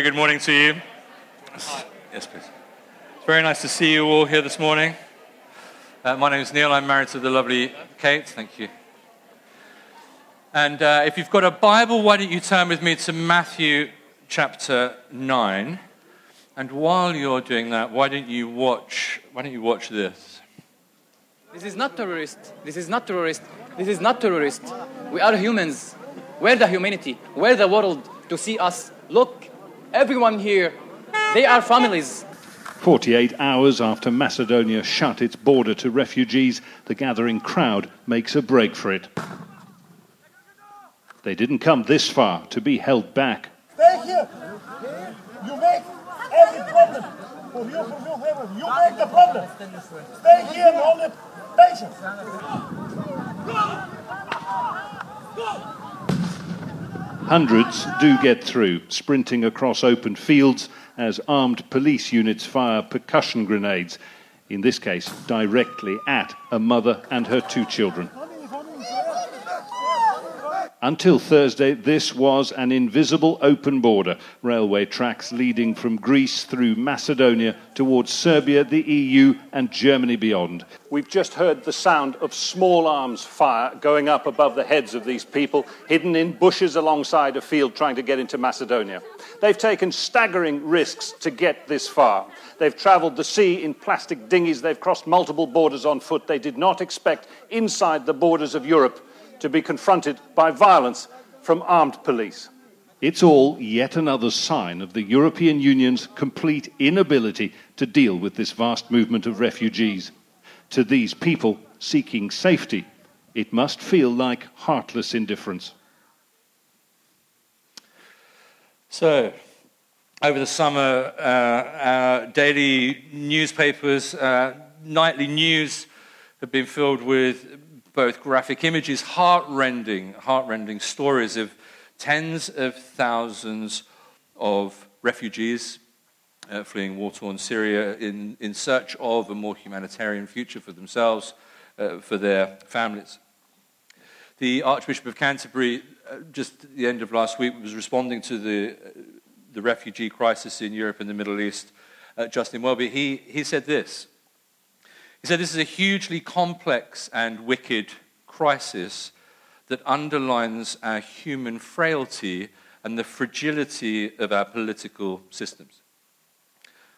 very good morning to you. Yes, please. It's very nice to see you all here this morning. Uh, my name is Neil. I'm married to the lovely Kate. Thank you. And uh, if you've got a Bible, why don't you turn with me to Matthew chapter 9? And while you're doing that, why don't you watch, why don't you watch this? This is not terrorist. This is not terrorist. This is not terrorist. We are humans. Where the humanity? Where the world to see us? Look, everyone here, they are families. 48 hours after Macedonia shut its border to refugees, the gathering crowd makes a break for it. They didn't come this far to be held back. Stay here. You make every problem. For you, for you, for you. You make the problem. Stay here and hold it patience. Hundreds do get through, sprinting across open fields as armed police units fire percussion grenades, in this case directly at a mother and her two children. Until Thursday, this was an invisible open border, railway tracks leading from Greece through Macedonia towards Serbia, the EU, and Germany beyond. We've just heard the sound of small arms fire going up above the heads of these people, hidden in bushes alongside a field trying to get into Macedonia. They've taken staggering risks to get this far. They've travelled the sea in plastic dinghies, they've crossed multiple borders on foot. They did not expect inside the borders of Europe to be confronted by violence from armed police. It's all yet another sign of the European Union's complete inability to deal with this vast movement of refugees. To these people seeking safety, it must feel like heartless indifference. So, over the summer, uh, our daily newspapers, uh, nightly news have been filled with both graphic images, heart-rending, heart-rending stories of tens of thousands of refugees uh, fleeing war-torn Syria in, in search of a more humanitarian future for themselves, uh, for their families. The Archbishop of Canterbury, uh, just at the end of last week, was responding to the, the refugee crisis in Europe and the Middle East. Uh, Justin Welby, he, he said this. He said this is a hugely complex and wicked crisis that underlines our human frailty and the fragility of our political systems.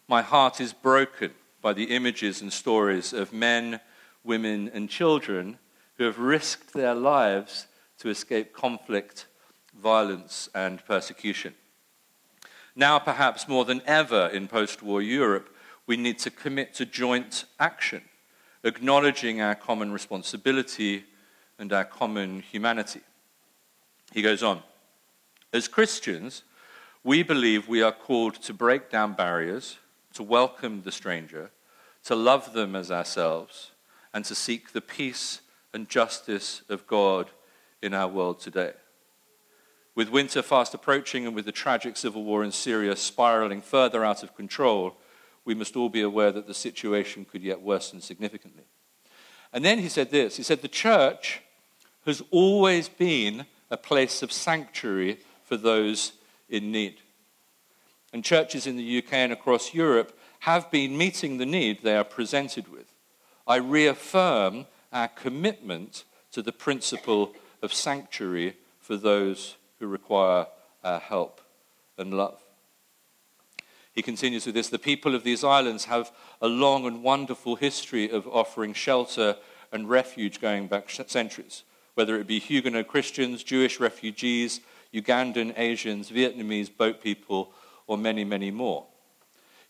My heart is broken by the images and stories of men, women, and children who have risked their lives to escape conflict, violence, and persecution. Now, perhaps more than ever in post war Europe, we need to commit to joint action acknowledging our common responsibility and our common humanity. He goes on As Christians, we believe we are called to break down barriers, to welcome the stranger, to love them as ourselves, and to seek the peace and justice of God in our world today. With winter fast approaching and with the tragic civil war in Syria spiraling further out of control, we must all be aware that the situation could yet worsen significantly. And then he said this he said, The church has always been a place of sanctuary for those in need. And churches in the UK and across Europe have been meeting the need they are presented with. I reaffirm our commitment to the principle of sanctuary for those who require our help and love. He continues with this The people of these islands have a long and wonderful history of offering shelter and refuge going back centuries, whether it be Huguenot Christians, Jewish refugees, Ugandan, Asians, Vietnamese boat people, or many, many more.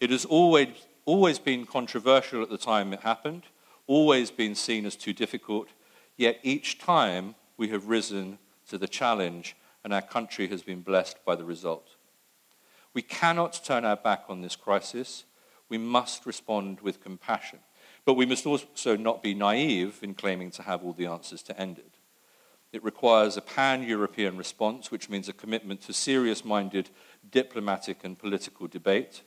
It has always, always been controversial at the time it happened, always been seen as too difficult, yet each time we have risen to the challenge and our country has been blessed by the result. We cannot turn our back on this crisis. We must respond with compassion. But we must also not be naive in claiming to have all the answers to end it. It requires a pan European response, which means a commitment to serious minded diplomatic and political debate,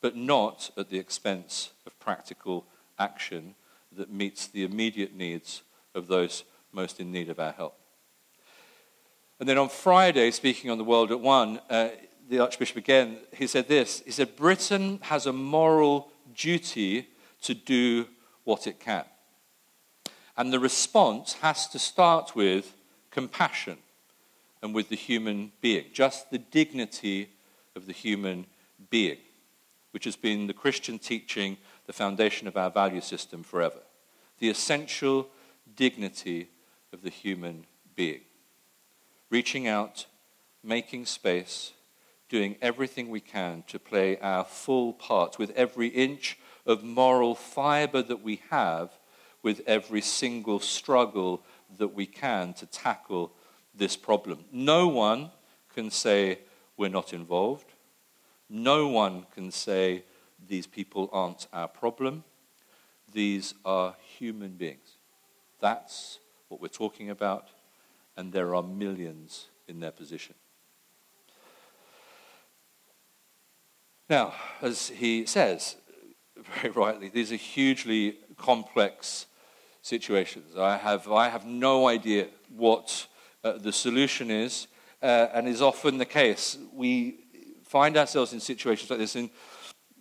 but not at the expense of practical action that meets the immediate needs of those most in need of our help. And then on Friday, speaking on the World at One, uh, the Archbishop again, he said this. He said, Britain has a moral duty to do what it can. And the response has to start with compassion and with the human being, just the dignity of the human being, which has been the Christian teaching, the foundation of our value system forever. The essential dignity of the human being. Reaching out, making space, doing everything we can to play our full part with every inch of moral fiber that we have, with every single struggle that we can to tackle this problem. No one can say we're not involved. No one can say these people aren't our problem. These are human beings. That's what we're talking about, and there are millions in their position. Now, as he says very rightly, these are hugely complex situations. I have, I have no idea what uh, the solution is, uh, and is often the case. We find ourselves in situations like this, and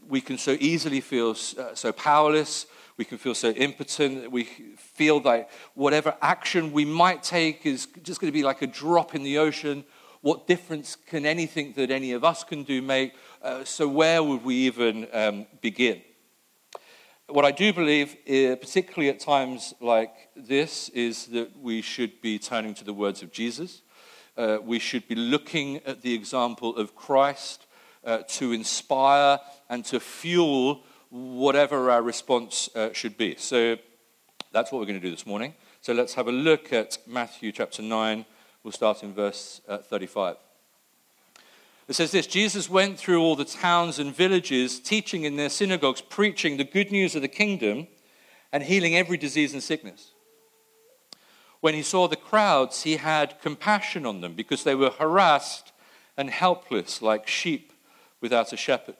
we can so easily feel uh, so powerless. We can feel so impotent. We feel like whatever action we might take is just going to be like a drop in the ocean. What difference can anything that any of us can do make? Uh, so, where would we even um, begin? What I do believe, uh, particularly at times like this, is that we should be turning to the words of Jesus. Uh, we should be looking at the example of Christ uh, to inspire and to fuel whatever our response uh, should be. So that's what we're going to do this morning. So let's have a look at Matthew chapter 9. We'll start in verse uh, 35. It says this Jesus went through all the towns and villages, teaching in their synagogues, preaching the good news of the kingdom, and healing every disease and sickness. When he saw the crowds, he had compassion on them because they were harassed and helpless like sheep without a shepherd.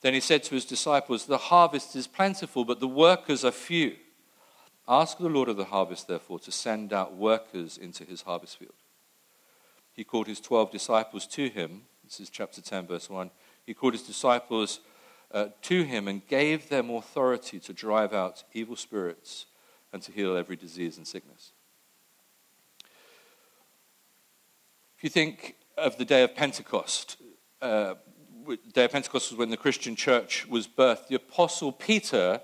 Then he said to his disciples, The harvest is plentiful, but the workers are few. Ask the Lord of the harvest, therefore, to send out workers into his harvest field he called his 12 disciples to him. This is chapter 10, verse 1. He called his disciples uh, to him and gave them authority to drive out evil spirits and to heal every disease and sickness. If you think of the day of Pentecost, uh, day of Pentecost was when the Christian church was birthed. The apostle Peter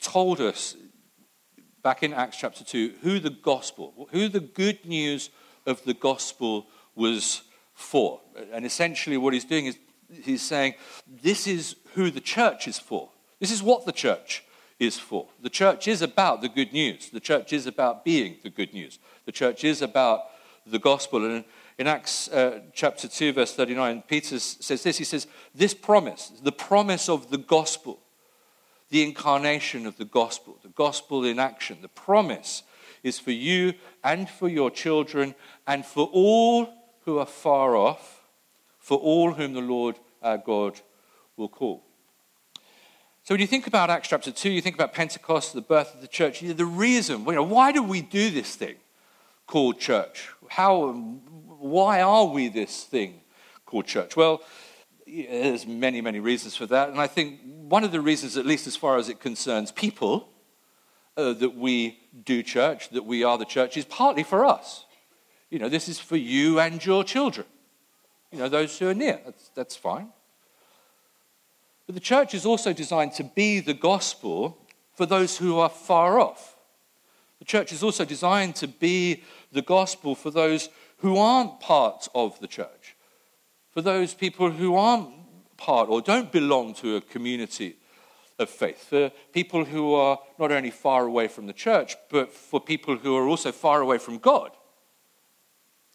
told us back in Acts chapter 2 who the gospel, who the good news of the gospel was for. And essentially, what he's doing is he's saying, This is who the church is for. This is what the church is for. The church is about the good news. The church is about being the good news. The church is about the gospel. And in Acts uh, chapter 2, verse 39, Peter says this He says, This promise, the promise of the gospel, the incarnation of the gospel, the gospel in action, the promise is for you and for your children and for all who are far off, for all whom the Lord our God will call. So when you think about Acts chapter 2, you think about Pentecost, the birth of the church, the reason, you know, why do we do this thing called church? How, why are we this thing called church? Well, there's many, many reasons for that. And I think one of the reasons, at least as far as it concerns people, uh, that we do church, that we are the church, is partly for us. You know, this is for you and your children. You know, those who are near. That's, that's fine. But the church is also designed to be the gospel for those who are far off. The church is also designed to be the gospel for those who aren't part of the church, for those people who aren't part or don't belong to a community of faith, for people who are not only far away from the church, but for people who are also far away from God.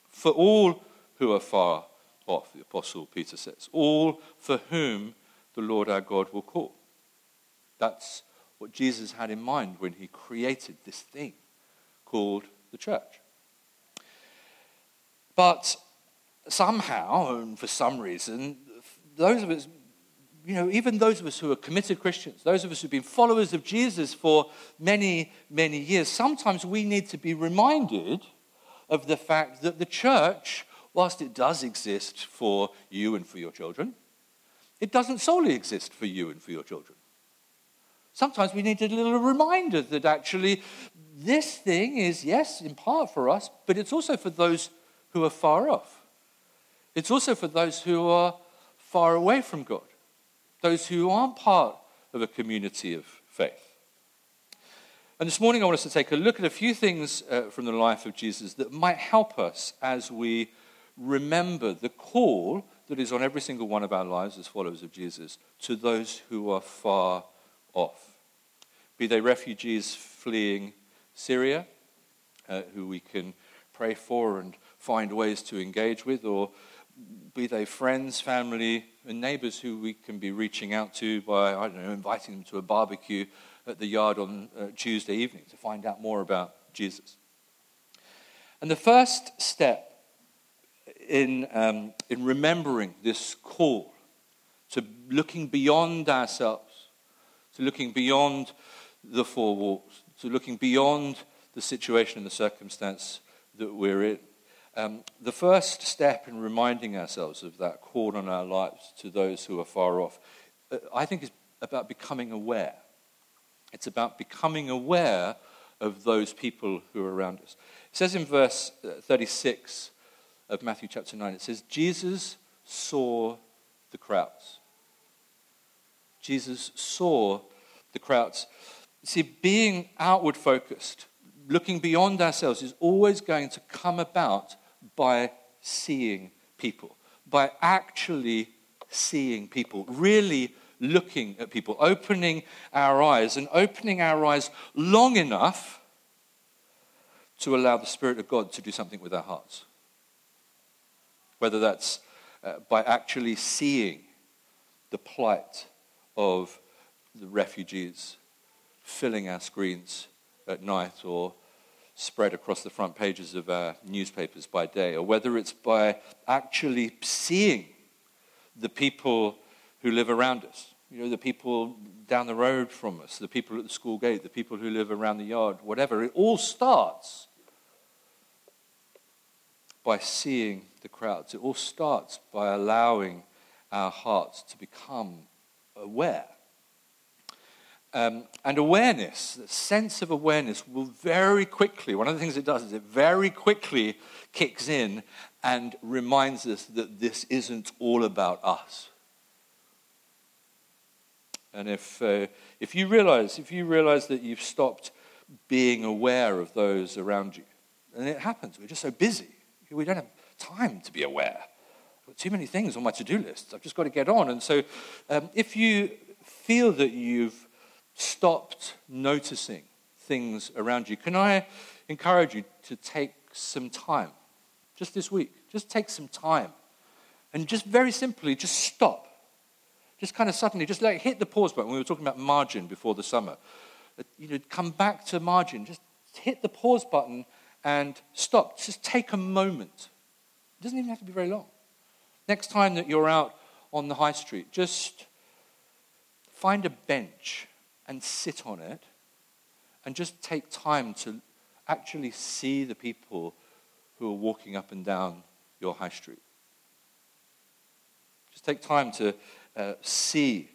For all who are far off, the Apostle Peter says, all for whom the Lord our God will call. That's what Jesus had in mind when he created this thing called the church. But somehow, and for some reason, those of us you know, even those of us who are committed Christians, those of us who've been followers of Jesus for many, many years, sometimes we need to be reminded of the fact that the church whilst it does exist for you and for your children, it doesn't solely exist for you and for your children. Sometimes we need a little reminder that actually this thing is, yes, in part for us, but it's also for those who are far off. It's also for those who are far away from God, those who aren't part of a community of faith. And this morning, I want us to take a look at a few things uh, from the life of Jesus that might help us as we remember the call that is on every single one of our lives as followers of Jesus to those who are far off. Be they refugees fleeing Syria, uh, who we can pray for and find ways to engage with, or be they friends, family, and neighbors who we can be reaching out to by, I don't know, inviting them to a barbecue at the yard on uh, Tuesday evening to find out more about Jesus. And the first step in, um, in remembering this call to looking beyond ourselves, to looking beyond the four walls, to looking beyond the situation and the circumstance that we're in. Um, the first step in reminding ourselves of that call on our lives to those who are far off, uh, I think, is about becoming aware. It's about becoming aware of those people who are around us. It says in verse uh, 36 of Matthew chapter 9, it says, Jesus saw the crowds. Jesus saw the crowds. See, being outward focused, looking beyond ourselves, is always going to come about by seeing people, by actually seeing people, really looking at people, opening our eyes, and opening our eyes long enough to allow the Spirit of God to do something with our hearts. Whether that's uh, by actually seeing the plight of the refugees filling our screens at night or spread across the front pages of our newspapers by day, or whether it's by actually seeing the people who live around us. You know, the people down the road from us, the people at the school gate, the people who live around the yard, whatever. It all starts by seeing the crowds. It all starts by allowing our hearts to become aware. Um, and awareness, the sense of awareness, will very quickly, one of the things it does is it very quickly kicks in and reminds us that this isn't all about us. And if, uh, if you realize, if you realize that you've stopped being aware of those around you, and it happens, we're just so busy. We don't have time to be aware. I've got too many things on my to-do list. I've just got to get on. And so um, if you feel that you've stopped noticing things around you, can I encourage you to take some time, just this week, just take some time, and just very simply, just stop just kind of suddenly, just like hit the pause button. We were talking about margin before the summer. Uh, you know, come back to margin. Just hit the pause button and stop. Just take a moment. It doesn't even have to be very long. Next time that you're out on the high street, just find a bench and sit on it and just take time to actually see the people who are walking up and down your high street. Just take time to uh, see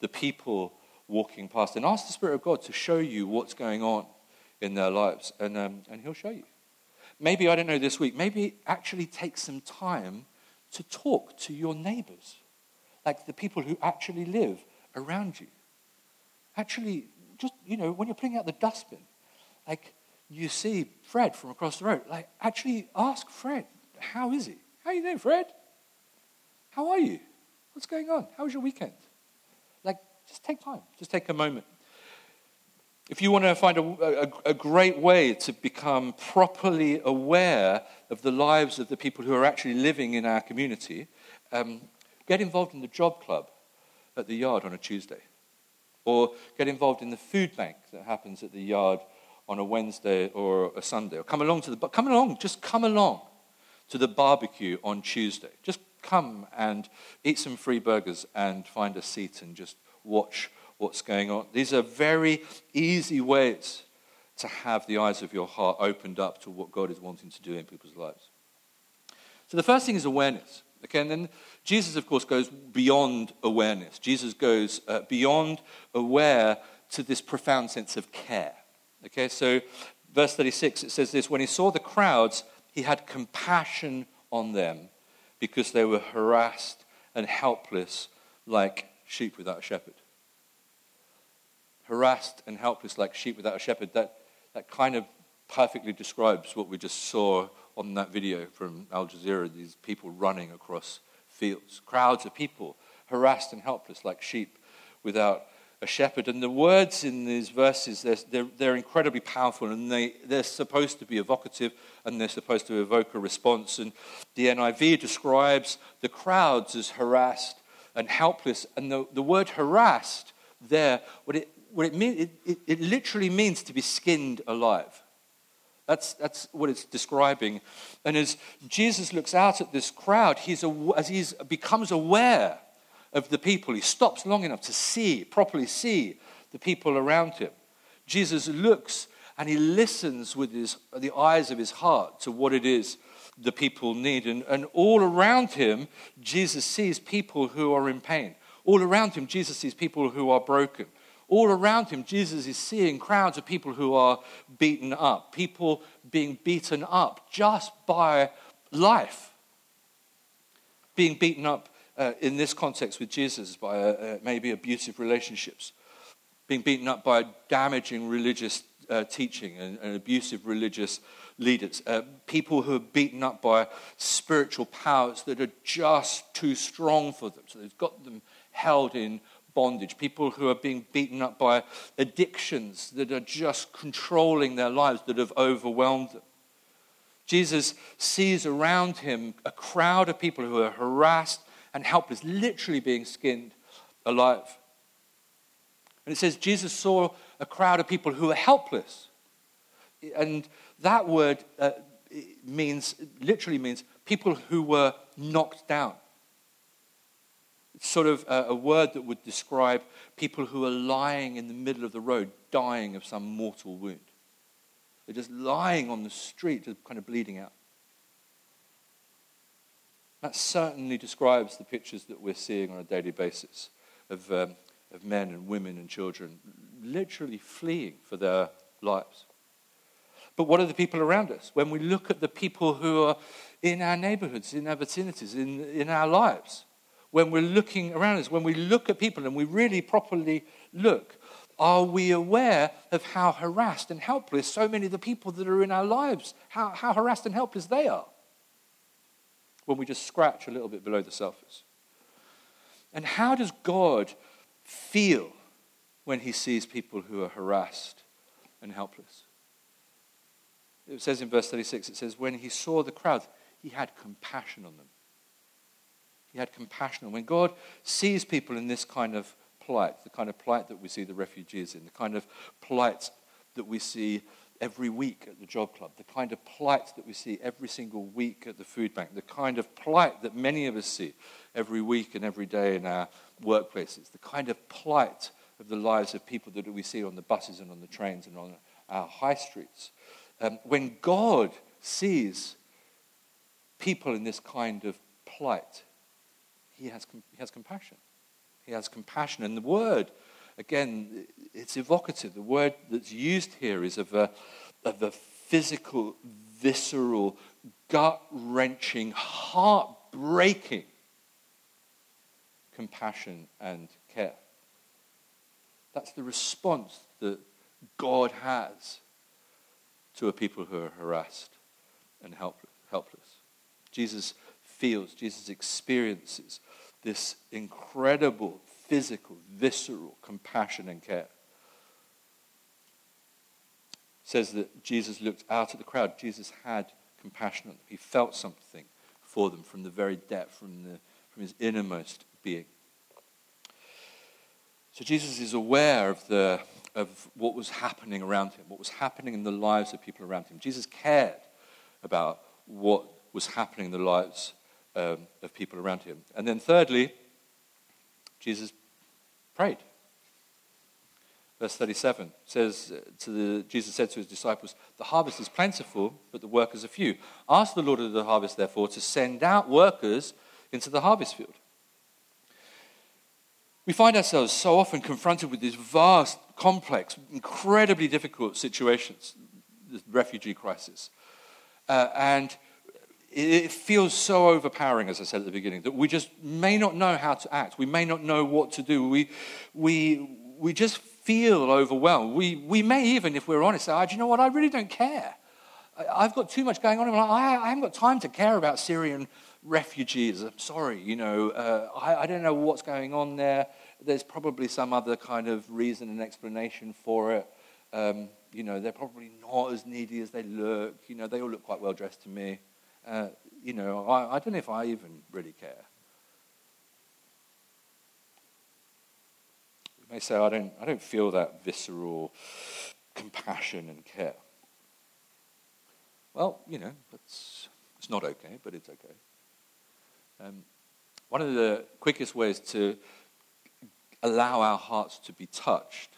the people walking past and ask the Spirit of God to show you what's going on in their lives, and, um, and He'll show you. Maybe, I don't know, this week, maybe actually take some time to talk to your neighbors, like the people who actually live around you. Actually, just, you know, when you're putting out the dustbin, like you see Fred from across the road, like actually ask Fred, how is he? How are you doing, Fred? How are you? What's going on? How was your weekend? Like, just take time, just take a moment. If you want to find a, a, a, great way to become properly aware of the lives of the people who are actually living in our community, um, get involved in the job club at the yard on a Tuesday. Or get involved in the food bank that happens at the yard on a Wednesday or a Sunday. Or come along to the, come along, just come along to the barbecue on Tuesday. Just come and eat some free burgers and find a seat and just watch what's going on. These are very easy ways to have the eyes of your heart opened up to what God is wanting to do in people's lives. So the first thing is awareness. Okay, and then Jesus, of course, goes beyond awareness. Jesus goes uh, beyond aware to this profound sense of care. Okay, so verse 36, it says this When he saw the crowds, he had compassion on them because they were harassed and helpless like sheep without a shepherd. Harassed and helpless like sheep without a shepherd. That, that kind of perfectly describes what we just saw on that video from Al Jazeera these people running across fields. Crowds of people harassed and helpless like sheep without a shepherd. And the words in these verses, they're, they're, they're, incredibly powerful and they, they're supposed to be evocative and they're supposed to evoke a response. And the NIV describes the crowds as harassed and helpless. And the, the word harassed there, what it, what it means, it, it, it literally means to be skinned alive. That's, that's what it's describing. And as Jesus looks out at this crowd, he's, as he becomes aware of the people, he stops long enough to see, properly see the people around him. Jesus looks and he listens with his, the eyes of his heart to what it is the people need. And, and all around him, Jesus sees people who are in pain. All around him, Jesus sees people who are broken. All around him, Jesus is seeing crowds of people who are beaten up, people being beaten up just by life. Being beaten up uh, in this context with Jesus by uh, uh, maybe abusive relationships, being beaten up by damaging religious uh, teaching and, and, abusive religious leaders, uh, people who are beaten up by spiritual powers that are just too strong for them. So they've got them held in bondage, people who are being beaten up by addictions that are just controlling their lives, that have overwhelmed them. Jesus sees around him a crowd of people who are harassed and helpless, literally being skinned alive. And it says Jesus saw a crowd of people who are helpless. And that word uh, means, literally means people who were knocked down. Sort of a, a word that would describe people who are lying in the middle of the road, dying of some mortal wound. They're just lying on the street, just kind of bleeding out. That certainly describes the pictures that we're seeing on a daily basis of, um, of men and women and children literally fleeing for their lives. But what are the people around us? When we look at the people who are in our neighborhoods, in our vicinities, in, in our lives, when we're looking around us, when we look at people and we really properly look, are we aware of how harassed and helpless so many of the people that are in our lives, how, how harassed and helpless they are? When we just scratch a little bit below the surface. And how does God feel when he sees people who are harassed and helpless? It says in verse 36, it says, when he saw the crowds, he had compassion on them. He had compassion. And when God sees people in this kind of plight, the kind of plight that we see the refugees in, the kind of plight that we see every week at the job club, the kind of plight that we see every single week at the food bank, the kind of plight that many of us see every week and every day in our workplaces, the kind of plight of the lives of people that we see on the buses and on the trains and on our high streets. Um, when God sees people in this kind of plight, he has, he has compassion. He has compassion. And the word, again, it's evocative. The word that's used here is of a, of a physical, visceral, gut wrenching, heart breaking compassion and care. That's the response that God has to a people who are harassed and helpless. Jesus feels, Jesus experiences this incredible physical, visceral compassion and care. It says that Jesus looked out at the crowd. Jesus had compassion on them. He felt something for them from the very depth, from, the, from his innermost being. So Jesus is aware of, the, of what was happening around him, what was happening in the lives of people around him. Jesus cared about what was happening in the lives um, of people around him. And then, thirdly, Jesus prayed. Verse 37 says uh, to the, Jesus said to his disciples, The harvest is plentiful, but the workers are few. Ask the Lord of the harvest, therefore, to send out workers into the harvest field. We find ourselves so often confronted with these vast, complex, incredibly difficult situations, the refugee crisis. Uh, and it feels so overpowering, as I said at the beginning, that we just may not know how to act. We may not know what to do. We, we, we just feel overwhelmed. We, we may even, if we're honest, say, oh, do you know what? I really don't care. I, have got too much going on. I, haven't got time to care about Syrian refugees. I'm sorry, you know, uh, I, I don't know what's going on there. There's probably some other kind of reason and explanation for it. Um, you know, they're probably not as needy as they look. You know, they all look quite well dressed to me. Uh, you know, I, I don't know if I even really care. You may say, I don't, I don't feel that visceral compassion and care. Well, you know, it's, it's not okay, but it's okay. Um, one of the quickest ways to allow our hearts to be touched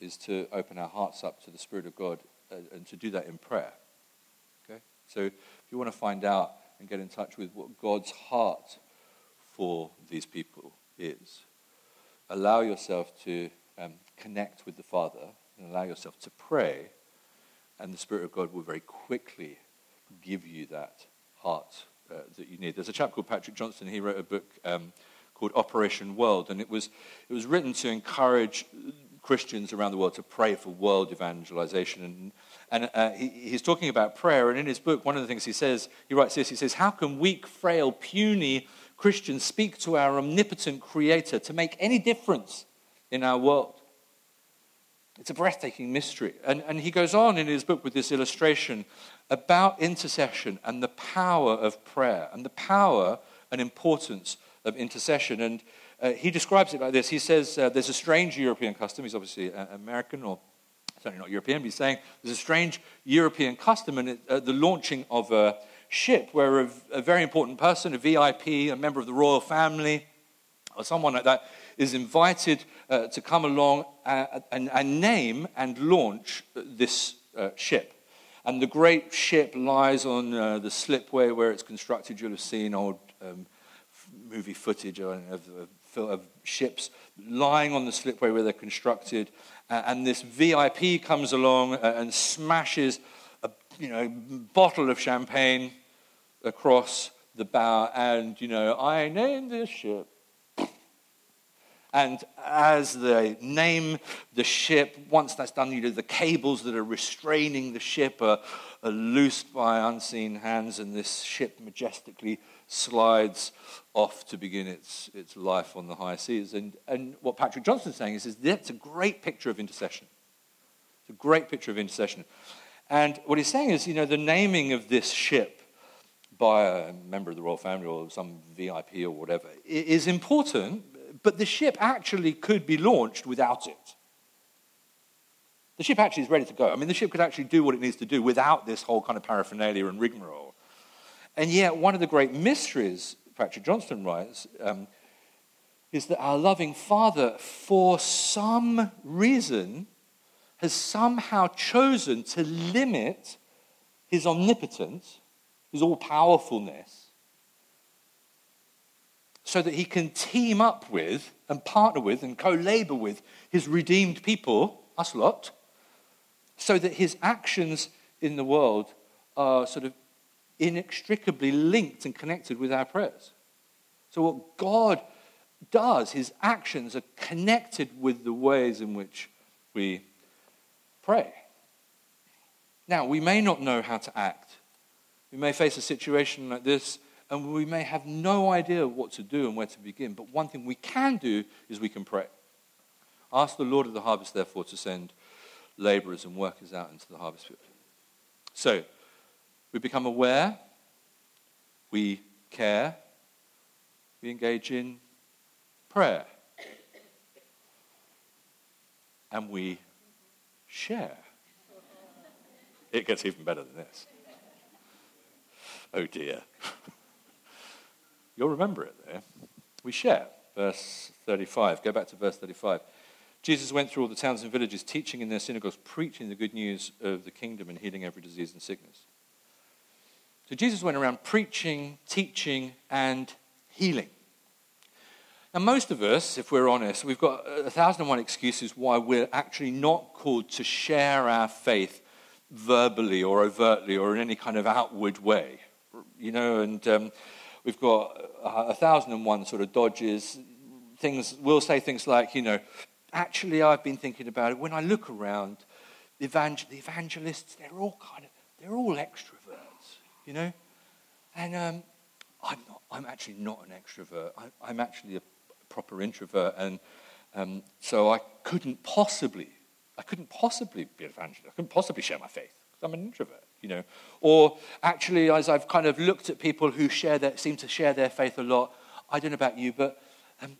is to open our hearts up to the Spirit of God uh, and to do that in prayer. Okay? So you want to find out and get in touch with what God's heart for these people is, allow yourself to um, connect with the Father and allow yourself to pray, and the Spirit of God will very quickly give you that heart uh, that you need. There's a chap called Patrick Johnstone. He wrote a book um, called Operation World, and it was, it was written to encourage Christians around the world to pray for world evangelization. And, and uh, he, he's talking about prayer, and in his book, one of the things he says, he writes this he says, How can weak, frail, puny Christians speak to our omnipotent Creator to make any difference in our world? It's a breathtaking mystery. And, and he goes on in his book with this illustration about intercession and the power of prayer and the power and importance of intercession. And uh, he describes it like this He says uh, there's a strange European custom. He's obviously uh, American or certainly not European, but he's saying there's a strange European custom and uh, the launching of a ship where a, a very important person, a VIP, a member of the royal family, or someone like that, is invited uh, to come along uh, and, and, name and launch this uh, ship. And the great ship lies on uh, the slipway where it's constructed. You'll have seen old um, movie footage of, of, of, ships lying on the slipway where they're constructed. Uh, and this VIP comes along uh, and smashes a you know, bottle of champagne across the bow. And, you know, I named this ship and as they name the ship, once that's done, you know, the cables that are restraining the ship are, are loosed by unseen hands, and this ship majestically slides off to begin its, its life on the high seas. And, and what Patrick Johnstone's saying is, is that's a great picture of intercession. It's a great picture of intercession. And what he's saying is, you know, the naming of this ship by a member of the royal family or some VIP or whatever is important but the ship actually could be launched without it. The ship actually is ready to go. I mean, the ship could actually do what it needs to do without this whole kind of paraphernalia and rigmarole. And yet, one of the great mysteries, Patrick Johnstone writes, um, is that our loving Father, for some reason, has somehow chosen to limit his omnipotence, his all powerfulness, so that he can team up with and partner with and co labor with his redeemed people, us lot, so that his actions in the world are sort of inextricably linked and connected with our prayers. So, what God does, his actions are connected with the ways in which we pray. Now, we may not know how to act. We may face a situation like this and we may have no idea what to do and where to begin. But one thing we can do is we can pray. Ask the Lord of the harvest, therefore, to send laborers and workers out into the harvest field. So, we become aware, we care, we engage in prayer, and we share. It gets even better than this. Oh dear. You'll remember it there. We share. Verse 35. Go back to verse 35. Jesus went through all the towns and villages, teaching in their synagogues, preaching the good news of the kingdom and healing every disease and sickness. So Jesus went around preaching, teaching, and healing. Now, most of us, if we're honest, we've got a thousand and one excuses why we're actually not called to share our faith verbally or overtly or in any kind of outward way. You know, and um, we've got a thousand and one sort of dodges. Things, we'll say things like, you know, actually, I've been thinking about it. When I look around, the, evangel- the evangelists, they're all kind of, they're all extroverts, you know? And um, I'm, not, I'm actually not an extrovert. I, I'm actually a proper introvert. And um, so I couldn't possibly, I couldn't possibly be an evangelist. I couldn't possibly share my faith because I'm an introvert, you know? Or actually, as I've kind of looked at people who share their, seem to share their faith a lot, I don't know about you, but um,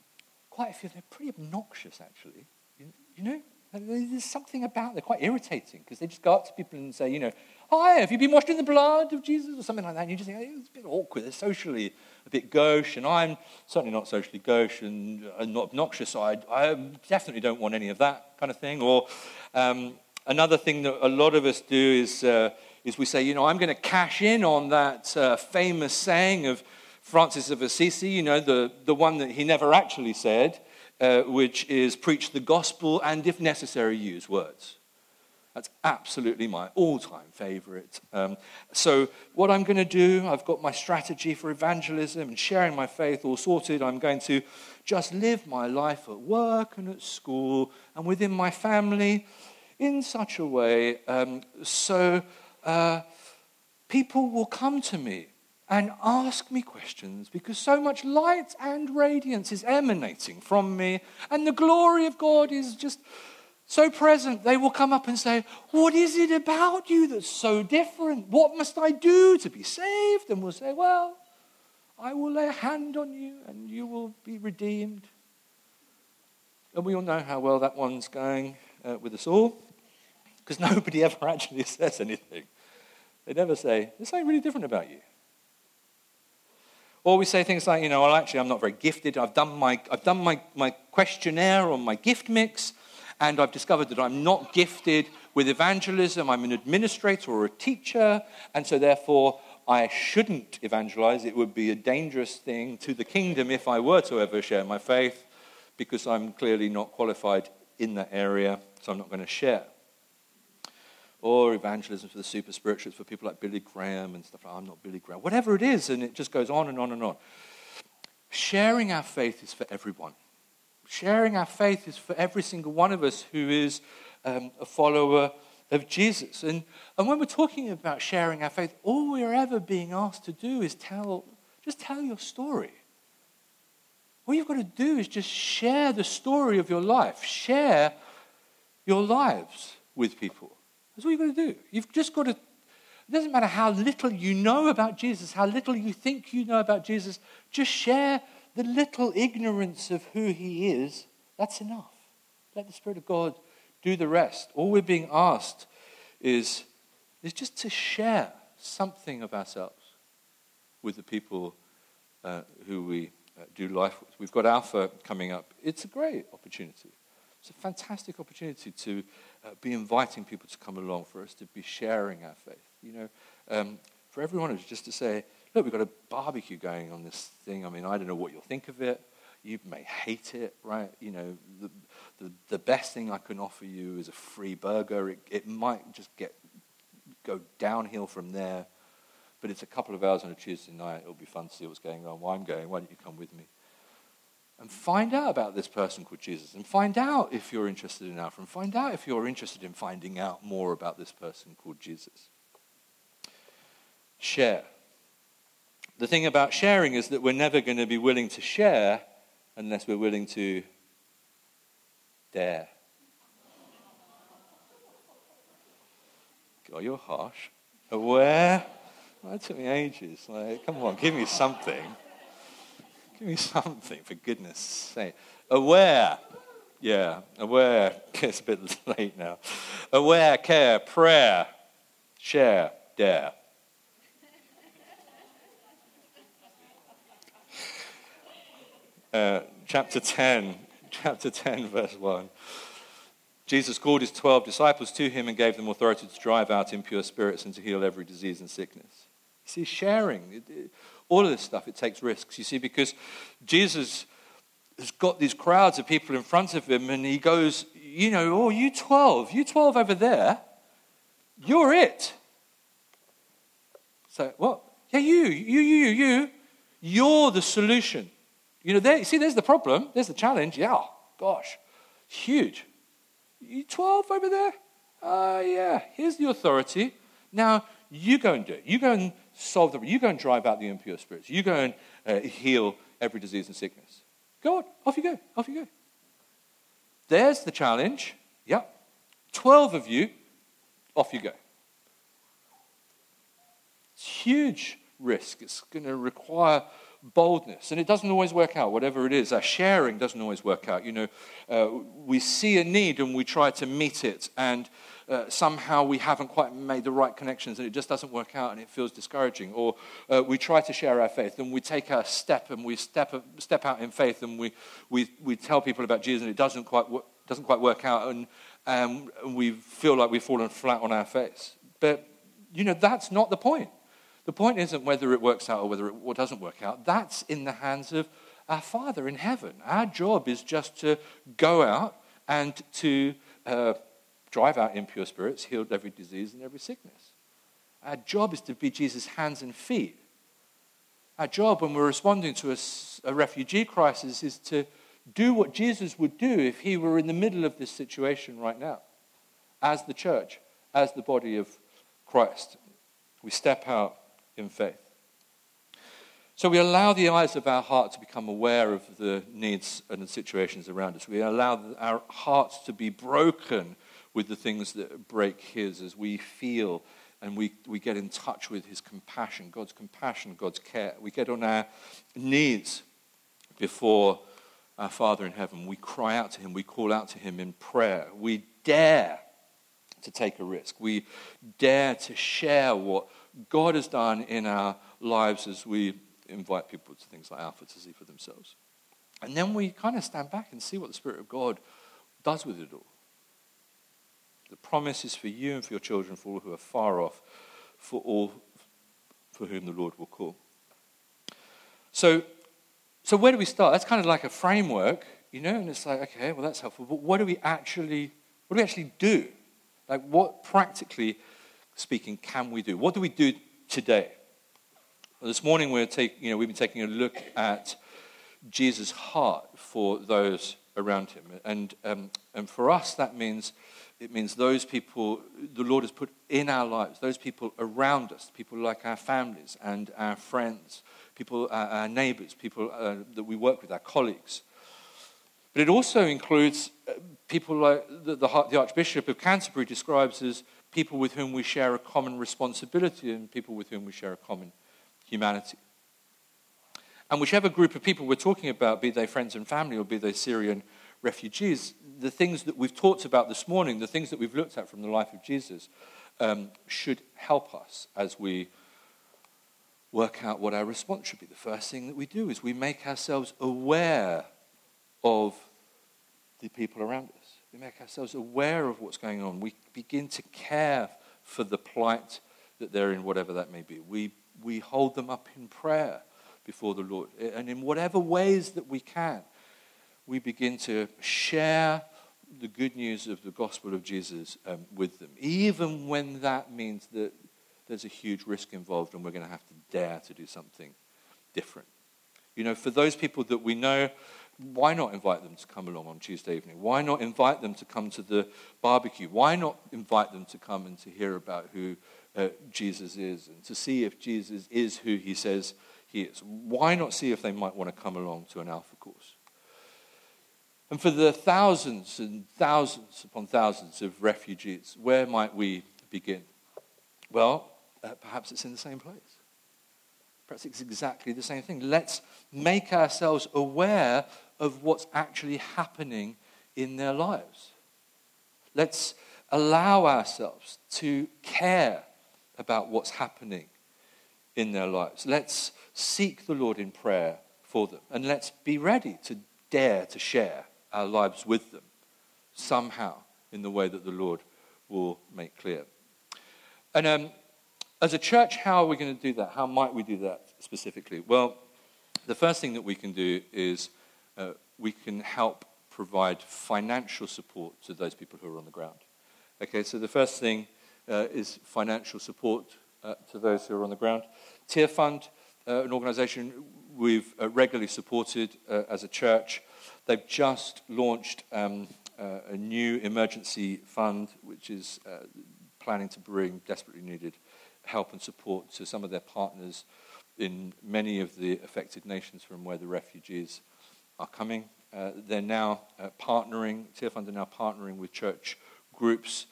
quite a few, they're pretty obnoxious, actually. You, you know? There's something about they're quite irritating because they just go up to people and say, you know, hi, have you been washed in the blood of Jesus or something like that? And you just think, oh, it's a bit awkward. They're socially a bit gauche, and I'm certainly not socially gauche and uh, not obnoxious. I, I, definitely don't want any of that kind of thing. Or um, another thing that a lot of us do is, uh, is we say, you know, I'm going to cash in on that uh, famous saying of Francis of Assisi, you know, the, the one that he never actually said, uh, which is preach the gospel and, if necessary, use words. That's absolutely my all time favorite. Um, so, what I'm going to do, I've got my strategy for evangelism and sharing my faith all sorted. I'm going to just live my life at work and at school and within my family in such a way um, so uh, people will come to me and ask me questions because so much light and radiance is emanating from me, and the glory of God is just so present. They will come up and say, What is it about you that's so different? What must I do to be saved? And we'll say, Well, I will lay a hand on you and you will be redeemed. And we all know how well that one's going uh, with us all because nobody ever actually says anything. They never say, There's something really different about you. Or we say things like, you know, well, actually, I'm not very gifted. I've done my, I've done my, my questionnaire on my gift mix, and I've discovered that I'm not gifted with evangelism. I'm an administrator or a teacher, and so therefore I shouldn't evangelize. It would be a dangerous thing to the kingdom if I were to ever share my faith, because I'm clearly not qualified in that area, so I'm not going to share or evangelism for the super spirituals, for people like Billy Graham and stuff like that. I'm not Billy Graham. Whatever it is, and it just goes on and on and on. Sharing our faith is for everyone. Sharing our faith is for every single one of us who is um, a follower of Jesus. And, and when we're talking about sharing our faith, all we're ever being asked to do is tell, just tell your story. All you've got to do is just share the story of your life, share your lives with people. That's all you've got to do. You've just got to, it doesn't matter how little you know about Jesus, how little you think you know about Jesus, just share the little ignorance of who he is. That's enough. Let the Spirit of God do the rest. All we're being asked is, is just to share something of ourselves with the people uh, who we uh, do life with. We've got Alpha coming up. It's a great opportunity. It's a fantastic opportunity to uh, be inviting people to come along, for us to be sharing our faith. You know, um, for everyone who's just to say, look, we've got a barbecue going on this thing. I mean, I don't know what you'll think of it. You may hate it, right? You know, the, the, the best thing I can offer you is a free burger. It, it might just get go downhill from there. But it's a couple of hours on a Tuesday night. It'll be fun to see what's going on. Why I'm going. Why don't you come with me? and find out about this person called Jesus and find out if you're interested in Alpha and find out if you're interested in finding out more about this person called Jesus. Share. The thing about sharing is that we're never going to be willing to share unless we're willing to dare. God, you're harsh. Aware? Well, took me ages. Like, come on, give me something. Give me something, for goodness sake. Aware. Yeah, aware. It's a bit late now. Aware, care, prayer, share, dare. Uh, chapter 10, chapter 10, verse 1. Jesus called his 12 disciples to him and gave them authority to drive out impure spirits and to heal every disease and sickness. You see, sharing, all of this stuff, it takes risks. You see, because Jesus has got these crowds of people in front of him and he goes, You know, oh, you 12, you 12 over there, you're it. So, what? Yeah, you, you, you, you, you, you're the solution. You know, there, see, there's the problem, there's the challenge. Yeah, gosh, huge. You 12 over there? Uh, yeah, here's the authority. Now, you go and do it. You go and solve the, you go and drive out the impure spirits. You go and uh, heal every disease and sickness. Go on, off you go, off you go. There's the challenge. Yep. 12 of you, off you go. It's huge risk. It's going to require boldness. And it doesn't always work out, whatever it is. Our sharing doesn't always work out. You know, uh, we see a need and we try to meet it, and uh, somehow we haven't quite made the right connections and it just doesn't work out and it feels discouraging. Or uh, we try to share our faith and we take a step and we step, step out in faith and we, we, we tell people about Jesus and it doesn't quite, doesn't quite work out and, um, and we feel like we've fallen flat on our face. But, you know, that's not the point. The point isn't whether it works out or whether it doesn't work out. That's in the hands of our Father in heaven. Our job is just to go out and to uh, drive out impure spirits, heal every disease and every sickness. Our job is to be Jesus' hands and feet. Our job when we're responding to a, a refugee crisis is to do what Jesus would do if he were in the middle of this situation right now, as the church, as the body of Christ. We step out in faith. So we allow the eyes of our heart to become aware of the needs and the situations around us. We allow our hearts to be broken with the things that break His as we feel and we, we get in touch with His compassion, God's compassion, God's care. We get on our knees before our Father in heaven. We cry out to Him. We call out to Him in prayer. We dare to take a risk. We dare to share what God has done in our lives as we invite people to things like Alpha to see for themselves. And then we kind of stand back and see what the Spirit of God does with it all. The promise is for you and for your children, for all who are far off, for all for whom the Lord will call. So, so where do we start? That's kind of like a framework, you know, and it's like, okay, well, that's helpful. But what do we actually, what do we actually do? Like, what practically speaking can we do? What do we do today? Well, this morning we're take, you know, we've been taking a look at Jesus' heart for those around him. And, um, and for us, that means it means those people the Lord has put in our lives, those people around us, people like our families and our friends, people, uh, our neighbors, people uh, that we work with, our colleagues. But it also includes uh, people like the, the, the Archbishop of Canterbury describes as people with whom we share a common responsibility and people with whom we share a common humanity. And whichever group of people we're talking about, be they friends and family or be they Syrian refugees, the things that we've talked about this morning, the things that we've looked at from the life of Jesus, um, should help us as we work out what our response should be. The first thing that we do is we make ourselves aware of the people around us. We make ourselves aware of what's going on. We begin to care for the plight that they're in, whatever that may be. We, we hold them up in prayer before the Lord. And in whatever ways that we can, we begin to share the good news of the gospel of Jesus um, with them, even when that means that there's a huge risk involved and we're going to have to dare to do something different. You know, for those people that we know why not invite them to come along on Tuesday evening? Why not invite them to come to the barbecue? Why not invite them to come and to hear about who uh, Jesus is and to see if Jesus is who he says he is? Why not see if they might want to come along to an Alpha course? And for the thousands and thousands upon thousands of refugees, where might we begin? Well, uh, perhaps it's in the same place. Perhaps it's exactly the same thing. Let's make ourselves aware of what's actually happening in their lives. Let's allow ourselves to care about what's happening in their lives. Let's seek the Lord in prayer for them. And let's be ready to dare to share our lives with them somehow in the way that the Lord will make clear. And um, as a church, how are we going to do that? How might we do that specifically? Well, the first thing that we can do is uh, we can help provide financial support to those people who are on the ground. Okay, so the first thing uh, is financial support uh, to those who are on the ground. Tearfund, uh, an organization we've uh, regularly supported uh, as a church, they've just launched um, a new emergency fund which is planning to bring desperately needed help and support to some of their partners in many of the affected nations from where the refugees are coming. Uh, they're now uh, partnering, Tearfund are now partnering with church groups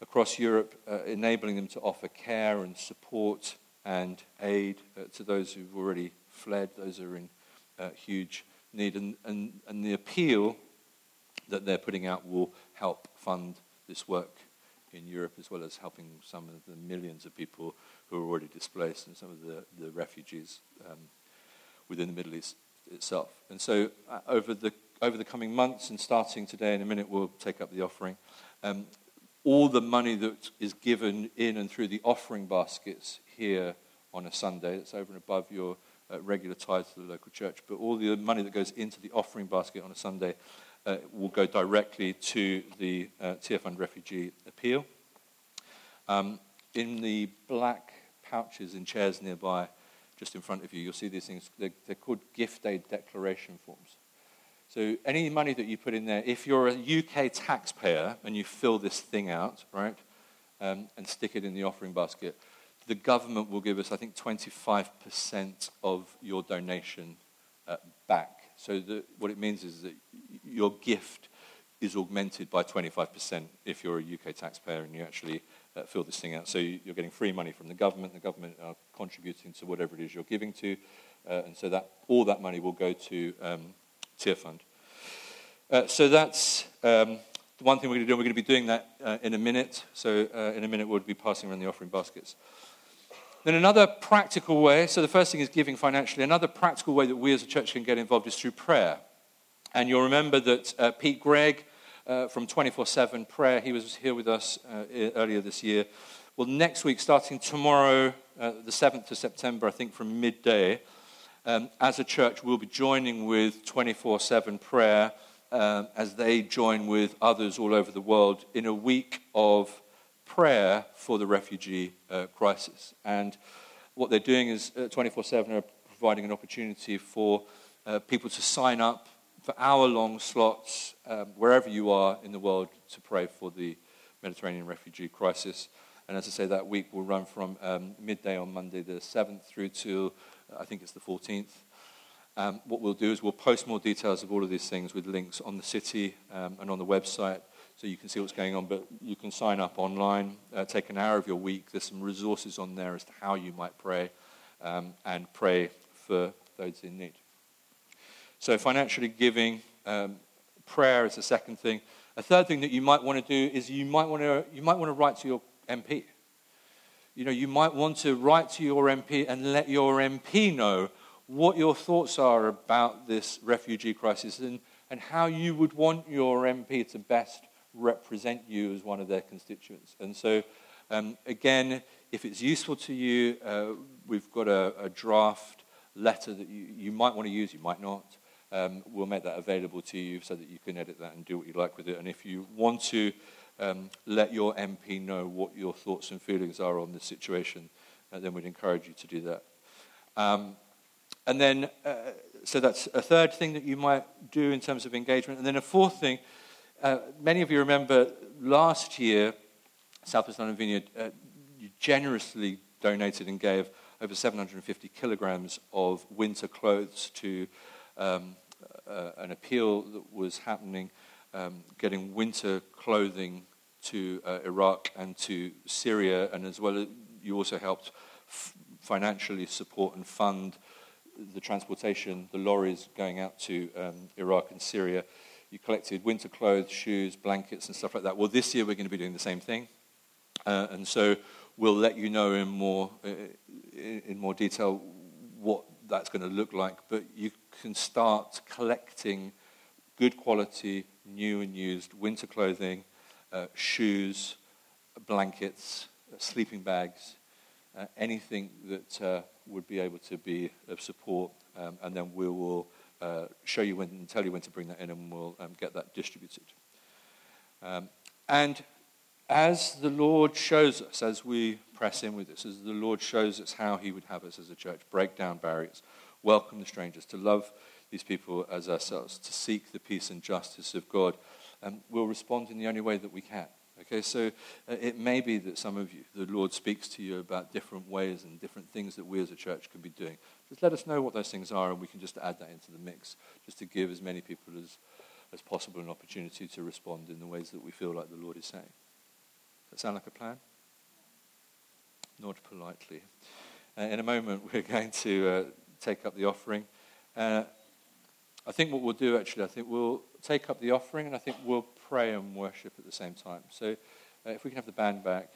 across Europe, uh, enabling them to offer care and support and aid uh, to those who've already fled, those who are in uh, huge need. And, and, and the appeal that they're putting out will help fund this work in Europe, as well as helping some of the millions of people who are already displaced and some of the, the refugees um, within the Middle East itself. And so, uh, over, the, over the coming months, and starting today in a minute, we'll take up the offering. Um, all the money that is given in and through the offering baskets here on a Sunday, that's over and above your uh, regular tithe to the local church, but all the money that goes into the offering basket on a Sunday uh, will go directly to the uh, Tearfund Refugee Appeal. Um, in the black pouches in chairs nearby, just in front of you, you'll see these things. They're, they're called gift aid declaration forms. So any money that you put in there, if you're a UK taxpayer and you fill this thing out, right, um, and stick it in the offering basket, the government will give us, I think, 25% of your donation uh, back. So the, what it means is that your gift is augmented by 25% if you're a UK taxpayer and you actually uh, fill this thing out. So you're getting free money from the government. The government are contributing to whatever it is you're giving to, uh, and so that all that money will go to um, fund. Uh, so that's um, the one thing we're going to do. We're going to be doing that uh, in a minute. So uh, in a minute we'll be passing around the offering baskets. Then another practical way. So the first thing is giving financially. Another practical way that we as a church can get involved is through prayer. And you'll remember that uh, Pete Greig uh, from 24 7 prayer. He was here with us uh, earlier this year. Well, next week, starting tomorrow, uh, the 7th of September, I think from midday, um, as a church, we'll be joining with 24 7 prayer um, as they join with others all over the world in a week of prayer for the refugee uh, crisis. And what they're doing is 24 uh, 7 are providing an opportunity for people to sign up for hour long slots um, wherever you are in the world to pray for the Mediterranean refugee crisis. And as I say, that week will run from um, midday on Monday the 7th through to, uh, I think it's the 14th. Um, what we'll do is we'll post more details of all of these things with links on the city um, and on the website so you can see what's going on. But you can sign up online, uh, take an hour of your week. There's some resources on there as to how you might pray um, and pray for those in need. So financially giving, um, prayer is the second thing. A third thing that you might want to do is you might want to, you might want to write to your MP. You know, you might want to write to your MP and let your MP know what your thoughts are about this refugee crisis and, and how you would want your MP to best represent you as one of their constituents. And so, um, again, if it's useful to you, uh, we've got a, a, draft letter that you, you might want to use, you might not um, we'll make that available to you so that you can edit that and do what you like with it. And if you want to um, let your MP know what your thoughts and feelings are on this situation, uh, then we'd encourage you to do that. Um, and then, uh, so that's a third thing that you might do in terms of engagement. And then a fourth thing, uh, many of you remember last year, Southwest London Vineyard uh, generously donated and gave over 750 kilograms of winter clothes to um, uh, an appeal that was happening, um, getting winter clothing to uh, Iraq and to Syria, and as well, you also helped f- financially support and fund the transportation, the lorries going out to um, Iraq and Syria. You collected winter clothes, shoes, blankets, and stuff like that. Well, this year we're going to be doing the same thing, uh, and so we'll let you know in more uh, in more detail that's going to look like. But you can start collecting good quality, new and used winter clothing uh, shoes, blankets, uh, sleeping bags, uh, anything that uh, would be able to be of support. Um, and then we will uh, show you when and tell you when to bring that in, and we'll um, get that distributed. Um, and as the Lord shows us, as we press in with this, as the Lord shows us how He would have us as a church break down barriers, welcome the strangers, to love these people as ourselves, to seek the peace and justice of God, And we'll respond in the only way that we can. Okay, so uh, it may be that some of you, the Lord speaks to you about different ways and different things that we as a church can be doing. Just let us know what those things are, and we can just add that into the mix, just to give as many people as, as possible an opportunity to respond in the ways that we feel like the Lord is saying. Does that sound like a plan? Nod politely. Uh, in a moment, we're going to uh, take up the offering. Uh, I think what we'll do actually, I think we'll take up the offering and I think we'll pray and worship at the same time. So uh, if we can have the band back.